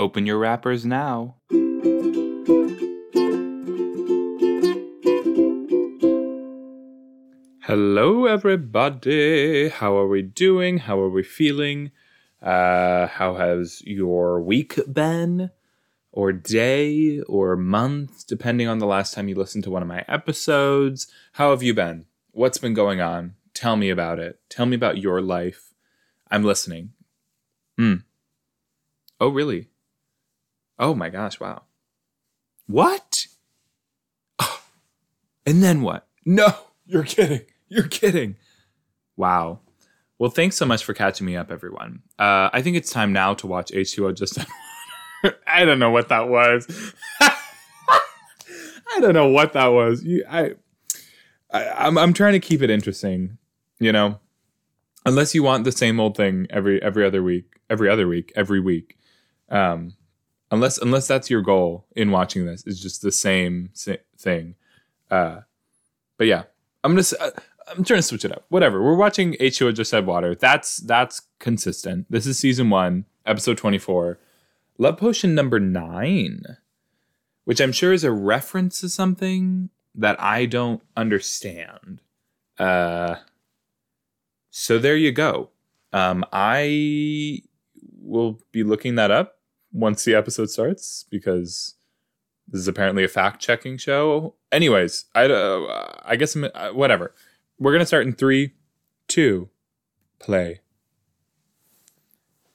Open your wrappers now. Hello, everybody. How are we doing? How are we feeling? Uh, how has your week been? Or day or month, depending on the last time you listened to one of my episodes. How have you been? What's been going on? Tell me about it. Tell me about your life. I'm listening. Hmm. Oh, really? Oh my gosh, wow. What? Oh. And then what? No, you're kidding. You're kidding. Wow. Well, thanks so much for catching me up, everyone. Uh, I think it's time now to watch H2O Just I don't know what that was. I don't know what that was. You, I, I, I'm, I'm trying to keep it interesting, you know, unless you want the same old thing every every other week, every other week, every week. Um, unless unless that's your goal in watching this is just the same thing. Uh, but yeah, I'm gonna. Uh, I'm trying to switch it up. Whatever. We're watching H2O Just Add Water. That's that's consistent. This is season one, episode 24. Love Potion number nine, which I'm sure is a reference to something that I don't understand. Uh, so there you go. Um, I will be looking that up once the episode starts because this is apparently a fact checking show. Anyways, I uh, I guess uh, whatever. We're gonna start in three, two, play.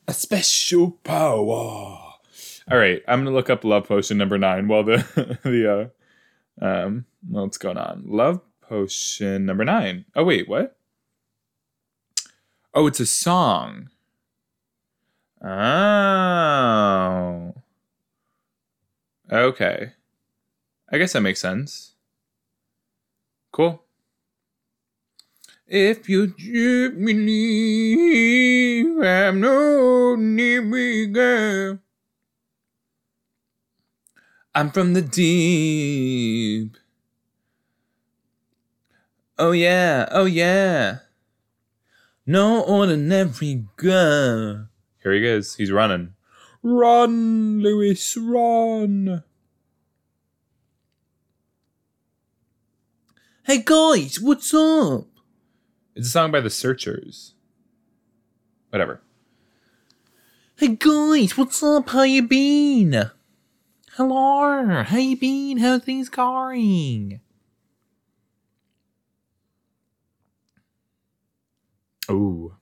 A special power. All right, I'm gonna look up love potion number nine while the the uh, um what's going on. Love potion number nine. Oh wait, what? Oh, it's a song. Oh. Okay. I guess that makes sense. Cool. If you me leave, I'm no near girl. I'm from the deep. Oh yeah, oh yeah. No ordinary girl. Here he goes. He's running. Run, Lewis, run. Hey guys, what's up? It's a song by the Searchers. Whatever. Hey guys, what's up? How you been? Hello, how you been? How things going? Oh,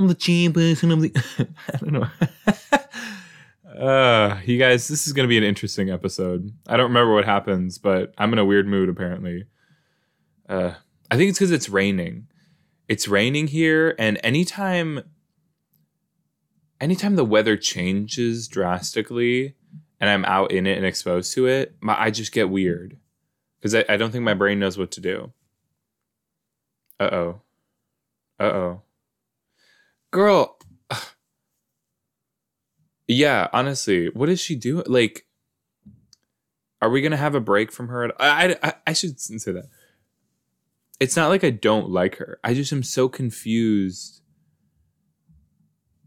I'm the chairperson of the. I don't know. uh, you guys, this is going to be an interesting episode. I don't remember what happens, but I'm in a weird mood apparently. Uh, I think it's because it's raining. It's raining here, and anytime, anytime the weather changes drastically, and I'm out in it and exposed to it, my, I just get weird because I, I don't think my brain knows what to do. Uh oh. Uh oh. Girl. yeah, honestly, what is she doing? Like, are we gonna have a break from her? I, I, I should say that it's not like I don't like her. I just am so confused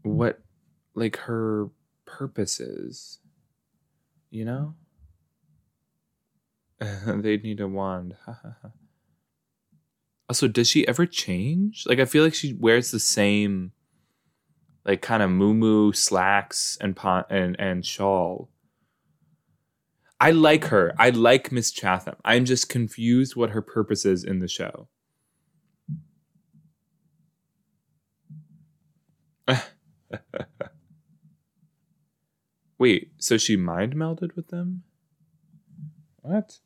what like her purpose is. You know? They'd need a wand. also, does she ever change? Like I feel like she wears the same like kind of moo Moo slacks and pon- and and shawl. I like her. I like Miss Chatham. I'm just confused what her purpose is in the show. Wait, so she mind melded with them? What?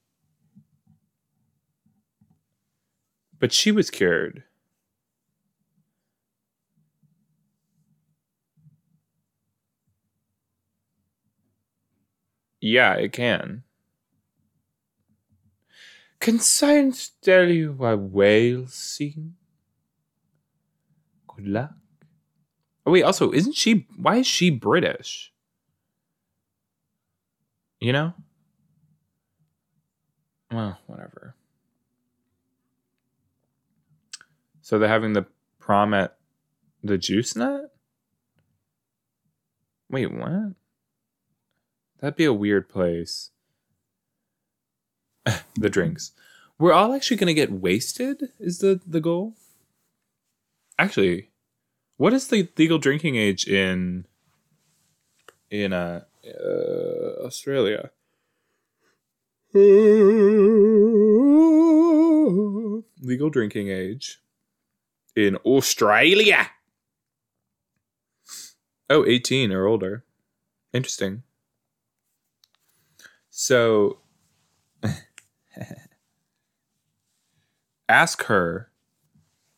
But she was cured. Yeah, it can. Can science tell you why whales sing? Good luck. Oh wait, also, isn't she why is she British? You know? Well, whatever. So they're having the prom at the JuiceNet? Wait, what? That'd be a weird place. the drinks. We're all actually going to get wasted is the the goal? Actually, what is the legal drinking age in in uh, uh Australia? legal drinking age in Australia. Oh, 18 or older. Interesting. So ask her.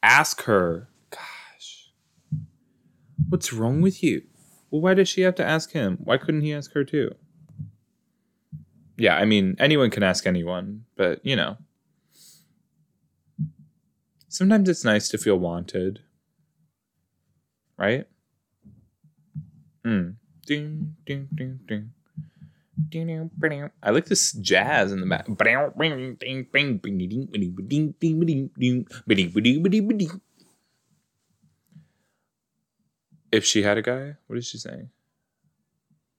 Ask her. Gosh. What's wrong with you? Well, why does she have to ask him? Why couldn't he ask her too? Yeah, I mean, anyone can ask anyone, but you know. Sometimes it's nice to feel wanted. Right? Mm. Ding, ding, ding, ding. I like this jazz in the back. If she had a guy, what is she saying?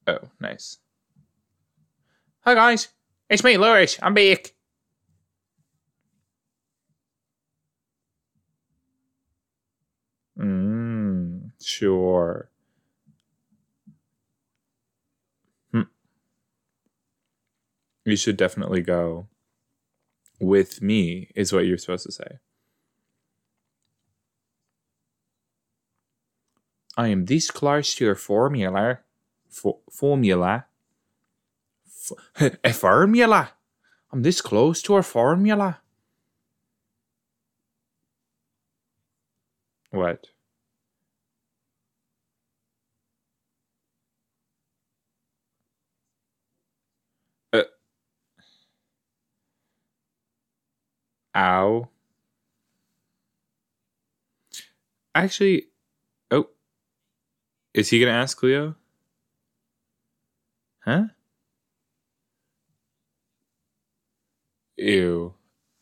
Oh, nice. Hi guys, it's me, Lewis. I'm back. Mm, sure. You should definitely go with me, is what you're supposed to say. I am this close to your formula. F- formula. A formula. I'm this close to a formula. What? Ow. Actually, oh. Is he going to ask Cleo? Huh? Ew.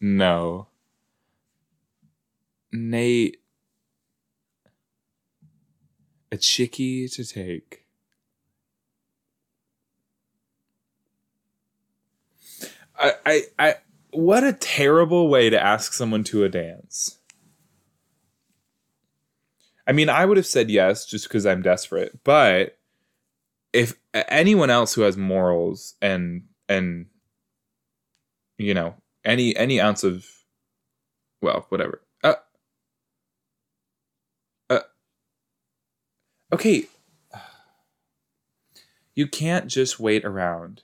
No. Nate. A chickie to take. I, I, I, what a terrible way to ask someone to a dance. I mean, I would have said yes just because I'm desperate, but if anyone else who has morals and and you know any any ounce of well whatever uh, uh okay you can't just wait around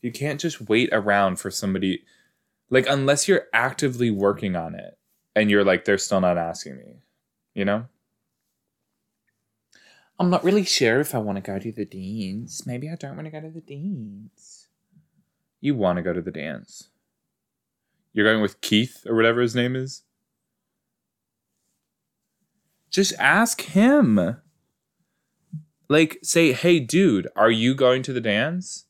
You can't just wait around for somebody like unless you're actively working on it and you're like they're still not asking me, you know? I'm not really sure if I want to go to the dance. Maybe I don't want to go to the dance. You want to go to the dance. You're going with Keith or whatever his name is? Just ask him. Like, say, hey, dude, are you going to the dance?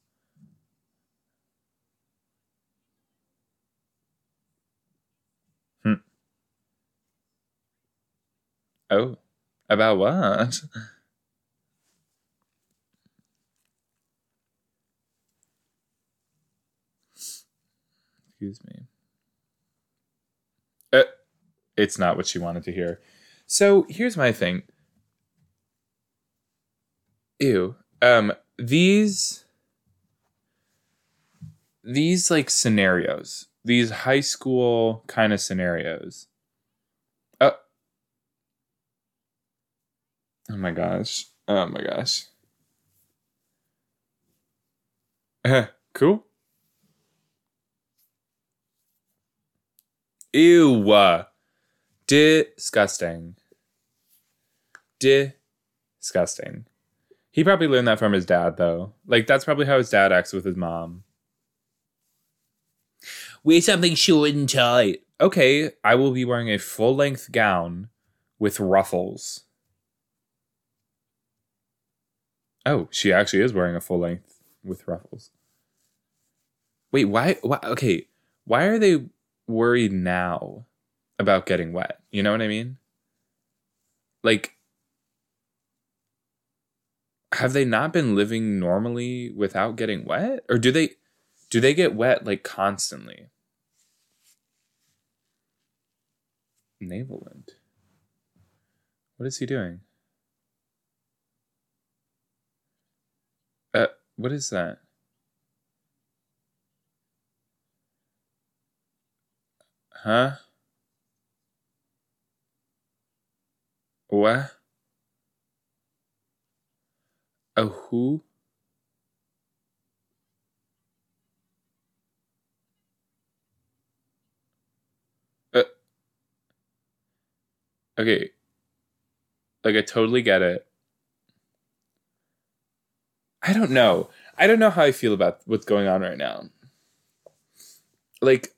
Oh, about what? Excuse me. Uh, it's not what she wanted to hear. So here's my thing. Ew. Um, these these like scenarios, these high school kind of scenarios Oh my gosh. Oh my gosh. Uh, cool. Ew. Disgusting. Disgusting. He probably learned that from his dad, though. Like, that's probably how his dad acts with his mom. Wear something short and tight. Okay, I will be wearing a full length gown with ruffles. Oh, she actually is wearing a full length with ruffles. Wait, why, why? Okay, why are they worried now about getting wet? You know what I mean? Like, have they not been living normally without getting wet? Or do they do they get wet like constantly? Navelland. What is he doing? Uh, what is that? Huh? What? A who? Uh, okay. Like, I totally get it. I don't know. I don't know how I feel about what's going on right now. Like,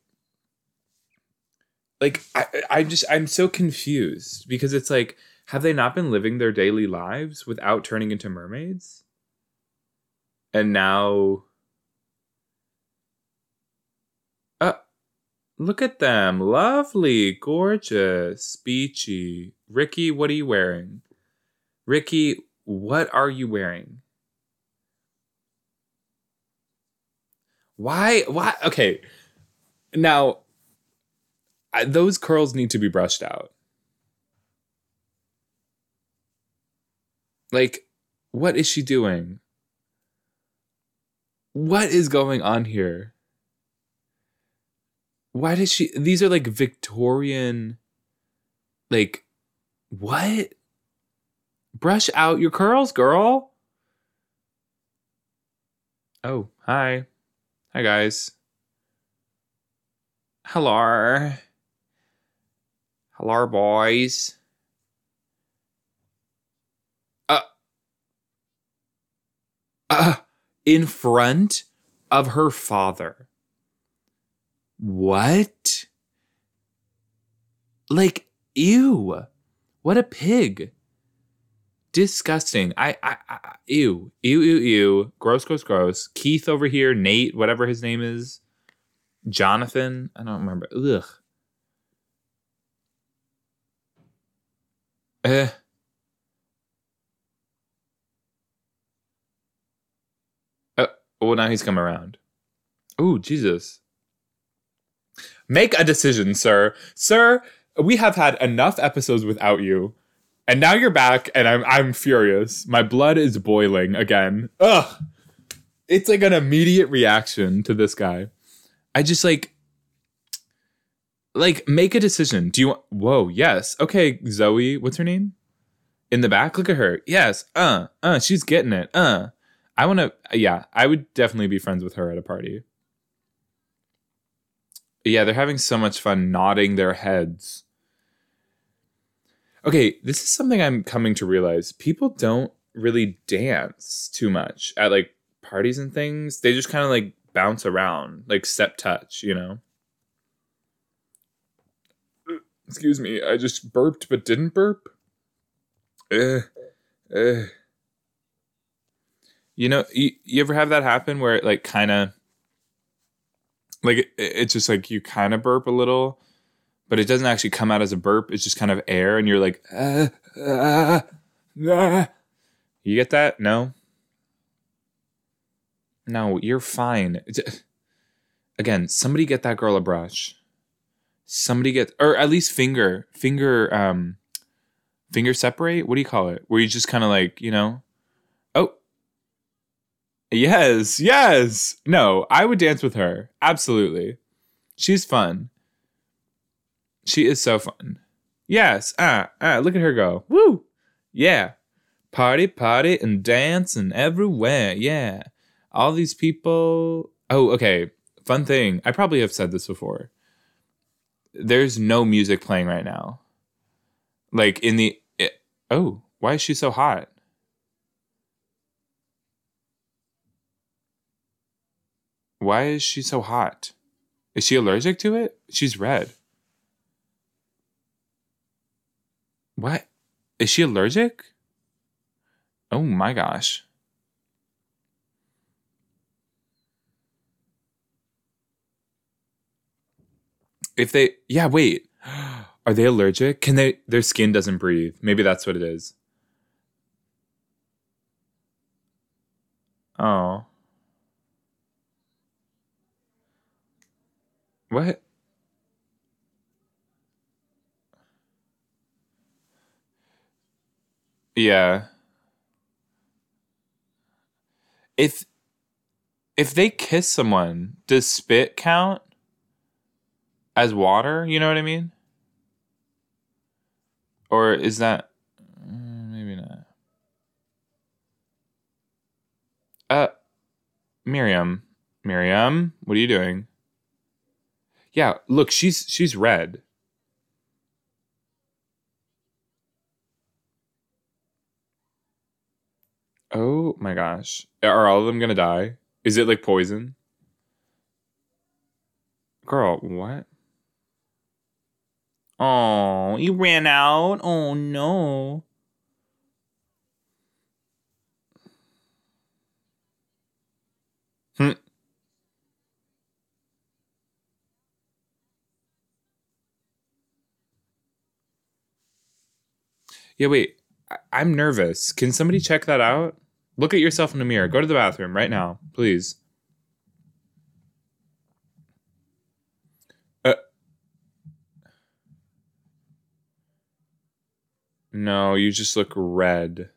like I, I'm just I'm so confused because it's like, have they not been living their daily lives without turning into mermaids? And now, uh, look at them, lovely, gorgeous, beachy. Rikki, what are you wearing? Rikki, what are you wearing? Why? Why? Okay. Now, I, those curls need to be brushed out. Like, what is she doing? What is going on here? Why did she? These are like Victorian. Like, what? Brush out your curls, girl. Oh, hi. Hi, guys. Hello. Hello, boys. Uh, uh, in front of her father. What? Like, ew. What a pig. Disgusting. I, I, I, ew, ew, ew, ew. Gross, gross, gross. Keith over here, Nate, whatever his name is. Jonathan. I don't remember. Ugh. Eh. Uh, well, now he's come around. Oh, Jesus. Make a decision, sir. Sir, we have had enough episodes without you. And now you're back, and I'm I'm furious. My blood is boiling again. Ugh. It's like an immediate reaction to this guy. I just like like make a decision. Do you want Whoa, yes. Okay, Zoe, what's her name? In the back, look at her. Yes. Uh, uh, she's getting it. Uh. I want to yeah, I would definitely be friends with her at a party. Yeah, they're having so much fun nodding their heads. Okay, this is something I'm coming to realize. People don't really dance too much at like parties and things. They just kind of like bounce around, like step touch, you know? Excuse me, I just burped but didn't burp. Uh, uh. You know, you, you ever have that happen where it like kind of like it, it's just like you kind of burp a little, but it doesn't actually come out as a burp. It's just kind of air, and you're like, uh, uh, uh. you get that? No, no, you're fine. Again, somebody get that girl a brush. Somebody get, or at least finger, finger, um, finger separate. What do you call it? Where you just kind of like, you know, oh, yes, yes. No, I would dance with her. Absolutely. She's fun. She is so fun. Yes. Ah, ah, look at her go. Woo. Yeah. Party, party, and dance and everywhere. Yeah. All these people. Oh, okay. Fun thing. I probably have said this before. There's no music playing right now. Like in the. It, oh, why is she so hot? Why is she so hot? Is she allergic to it? She's red. What? Is she allergic? Oh my gosh. If they, yeah, wait. Are they allergic? Can they, their skin doesn't breathe. Maybe that's what it is. Oh. What? Yeah. If if they kiss someone, does spit count as water? You know what I mean? Or is that mm, maybe not? Uh Miriam. Miriam, what are you doing? Yeah, look, she's she's red. Oh my gosh. Are all of them gonna die? Is it like poison? Girl, what? Oh, you ran out? Oh no. Hmm. Yeah, wait. I'm nervous. Can somebody check that out? Look at yourself in the mirror. Go to the bathroom right now, please. Uh, no, you just look red.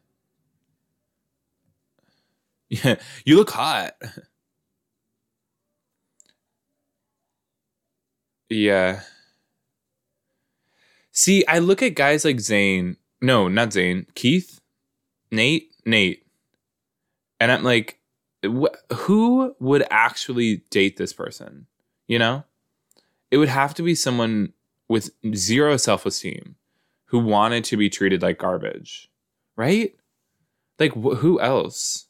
Yeah, you look hot. Yeah. See, I look at guys like Zane. No, not Zane. Keith? Nate? Nate. And I'm like, wh- who would actually date this person? You know? It would have to be someone with zero self esteem who wanted to be treated like garbage. Right? Like, wh- who else?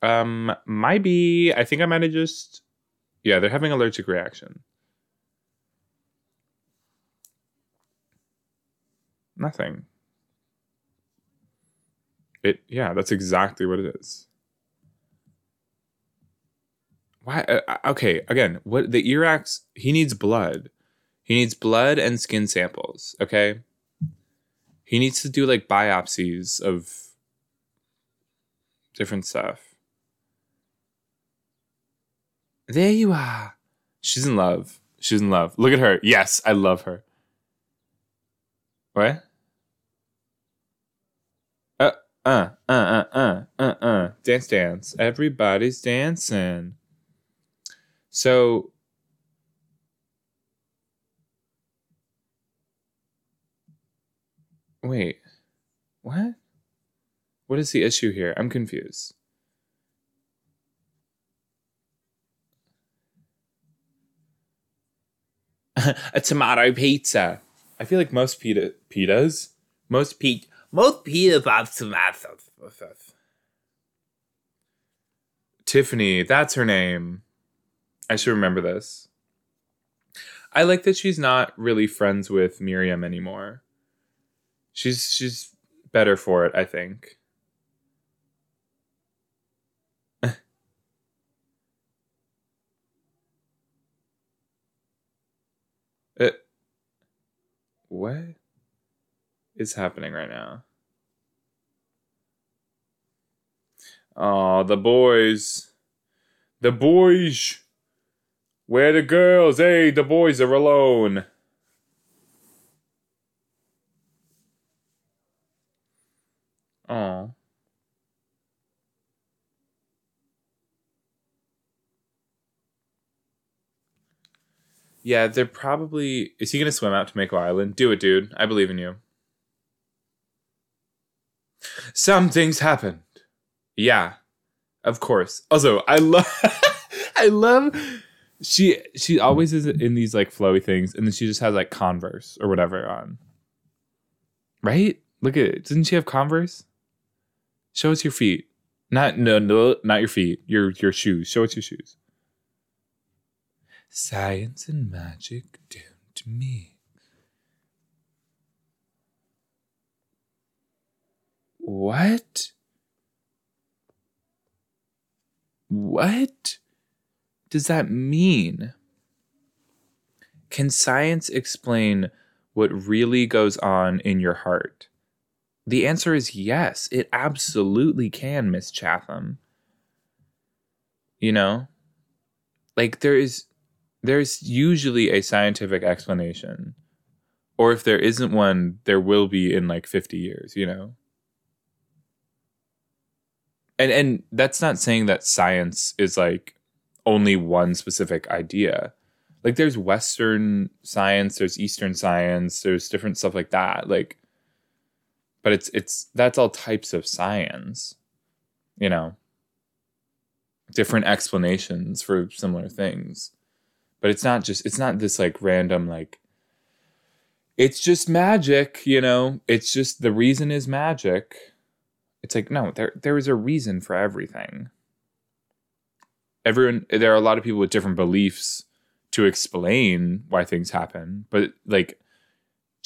Um, might be. I think I might have just. Yeah, they're having allergic reaction. Nothing. It. Yeah, that's exactly what it is. Why? Uh, uh, okay, again, what the Irax? He needs blood. He needs blood and skin samples. Okay. He needs to do like biopsies of different stuff. There you are. She's in love. She's in love. Look at her. Yes, I love her. What? Uh, uh, uh, uh, uh, uh, uh. Dance, dance. Everybody's dancing. So, wait. What? What is the issue here? I'm confused. a tomato pizza. I feel like most pita pitas, most pita, most have tomatoes. Tiffany, that's her name. I should remember this. I like that she's not really friends with Miriam anymore. She's she's better for it, I think. What is happening right now? Oh, the boys. The boys. Where the girls? Hey, the boys are alone. Oh. Yeah, they're probably. Is he gonna swim out to Mako Island? Do it, dude. I believe in you. Some things happened. Yeah, of course. Also, I love. I love. She she always is in these like flowy things, and then she just has like Converse or whatever on. Right? Look at it. Didn't she have Converse? Show us your feet. Not no no not your feet. Your your shoes. Show us your shoes. Science and magic don't meet. What? What does that mean? Can science explain what really goes on in your heart? The answer is yes. It absolutely can, Miss Chatham. You know? Like there is there's usually a scientific explanation. Or if there isn't one, there will be in like 50 years, you know? And and that's not saying that science is like only one specific idea. Like there's western science, there's eastern science, there's different stuff like that. Like but it's it's that's all types of science you know different explanations for similar things but it's not just it's not this like random like it's just magic you know? It's just the reason is magic. It's like no there there is a reason for everything. Everyone there are a lot of people with different beliefs to explain why things happen but like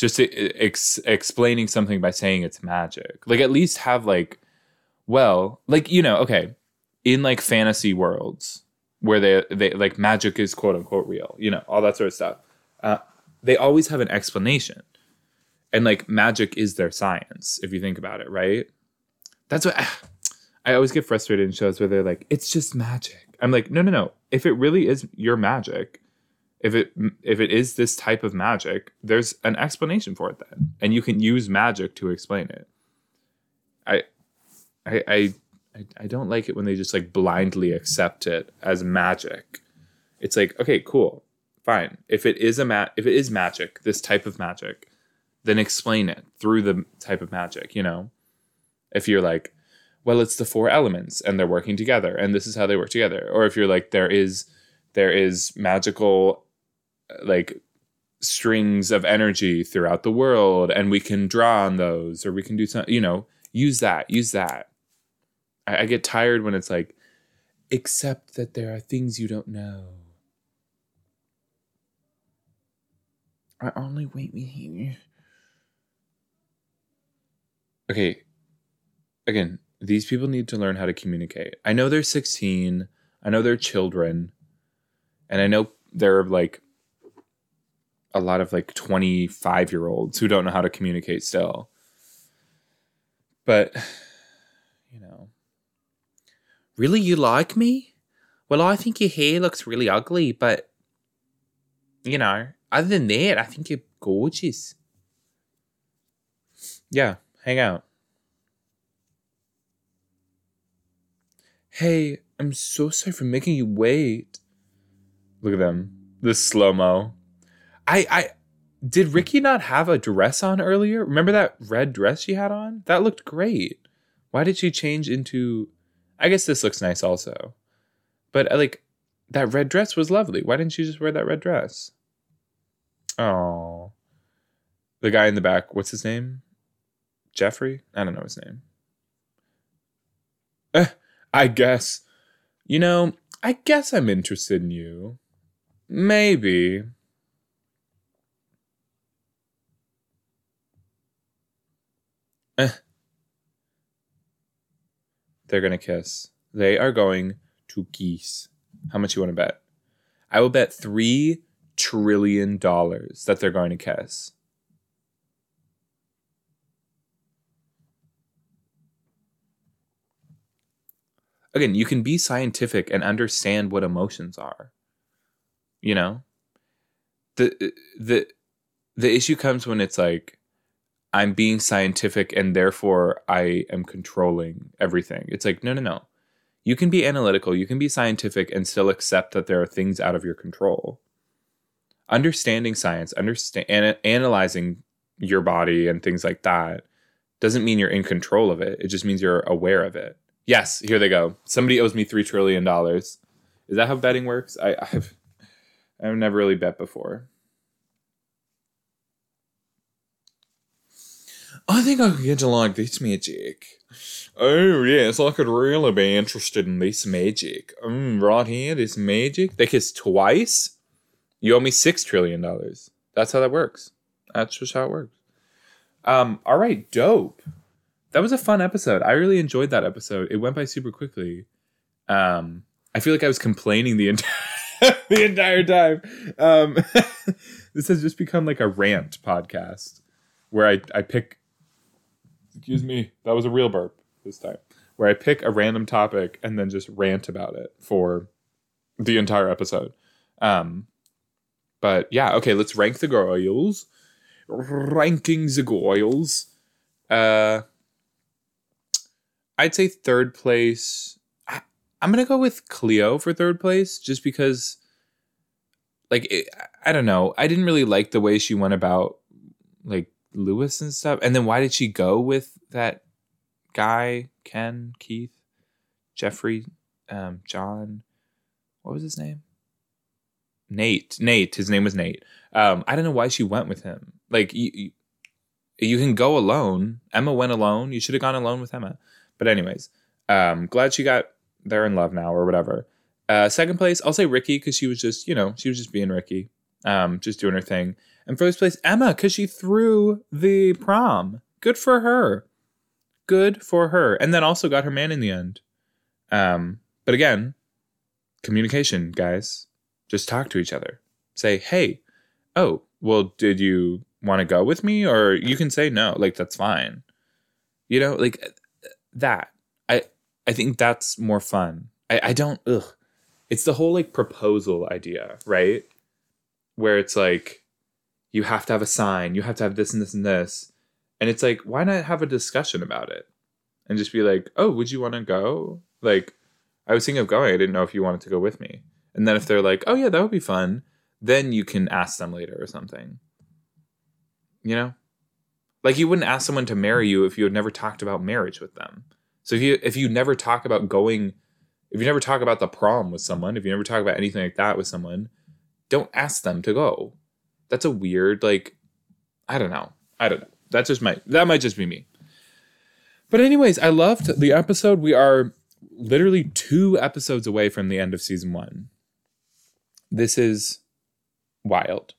just ex- explaining something by saying it's magic. Like at least have like, well, like you know, okay, in like fantasy worlds where they they like magic is quote unquote real, you know, all that sort of stuff. Uh, they always have an explanation, and like magic is their science if you think about it, right? That's what I always get frustrated in shows where they're like, it's just magic. I'm like, no, no, no. If it really is your magic, if it if it is this type of magic there's an explanation for it then and you can use magic to explain it i i i i I don't like it when they just like blindly accept it as magic. It's like okay cool fine. If it is a ma- if it is magic this type of magic then explain it through the type of magic you know? If you're like well it's the four elements and they're working together and this is how they work together. Or if you're like there is there is magical like strings of energy throughout the world and we can draw on those or we can do something you know use that use that I, I, get tired when it's like except that there are things you don't know i only wait me here okay again these people need to learn how to communicate i know they're 16 i know they're children and i know they're like a lot of like 25 year olds who don't know how to communicate still. But, you. Really, you like me? Well, I think your hair looks really ugly, but, you know, other than that, I think you're gorgeous. Yeah, hang out. Hey, I'm so sorry for making you wait. Look at them. This slow mo. I I did Rikki not have a dress on earlier? Remember that red dress she had on? That looked great. Why did she change into I guess this looks nice also. But uh, like that red dress was lovely. Why didn't she just wear that red dress? Oh. The guy in the back, what's his name? Jeffrey? I don't know his name. Eh, I guess. You know, I guess I'm interested in you. Maybe. Eh. They're going to kiss. They are going to geese. How much you want to bet? I will bet three trillion dollars that they're going to kiss. Again, you can be scientific and understand what emotions are. You know? The the the issue comes when it's like I'm being scientific and therefore I am controlling everything. It's like, no, no, no. You can be analytical, you can be scientific and still accept that there are things out of your control. Understanding science, understand an- analyzing your body and things like that doesn't mean you're in control of it. It just means you're aware of it. Yes, here they go. Somebody owes me 3 trillion dollars. Is that how betting works? I I've I've never really bet before. I think I could get to like this magic. Oh yes, I could really be interested in this magic. Mm, right here, this magic. They kiss twice. You owe me six trillion dollars. That's how that works. That's just how it works. Um. All right. Dope. That was a fun episode. I really enjoyed that episode. It went by super quickly. Um. I feel like I was complaining the entire the entire time. Um. this has just become like a rant podcast where I I pick excuse me, that was a real burp this time, where I pick a random topic and then just rant about it for the entire episode. Um, but yeah, okay, let's rank the girls. Ranking the girls. Uh, I'd say third place. I, I'm gonna go with Cleo for third place, just because, like, it, I don't know. I didn't really like the way she went about, like Lewis and stuff. And then why did she go with that guy, Ken, Keith, Jeffrey, um, John? What was his name? Nate. Nate. His name was Nate. Um, I don't know why she went with him. Like you, you, can go alone. Emma went alone. You should have gone alone with Emma. But anyways, um, glad she got there in love now or whatever. Uh, second place, I'll say Rikki because she was just, you know, she was just being Rikki, um, just doing her thing. And first place, Emma because she threw the prom. Good for her. Good for her. And then also got her man in the end. Um, but again, communication, guys. Just talk to each other. Say, hey, oh, well, did you want to go with me? Or you can say no. Like, that's fine. You know, like that. I I think that's more fun. I, I don't ugh. It's the whole like proposal idea, right? Where it's like you have to have a sign, you have to have this and this and this. And it's like, why not have a discussion about it? And just be like, oh, would you want to go? Like, I was thinking of going. I didn't know if you wanted to go with me. And then if they're like, oh yeah, that would be fun, then you can ask them later or something. You know? Like you wouldn't ask someone to marry you if you had never talked about marriage with them. So if you if you never talk about going if you never talk about the prom with someone, if you never talk about anything like that with someone, don't ask them to go. That's a weird like I don't know. I don't know. That's just my that might just be me. But anyways, I loved the episode. We are literally 2 episodes away from the end of season 1. This is wild.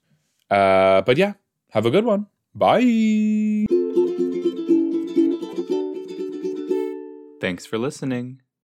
Uh but yeah, have a good one. Bye. Thanks for listening.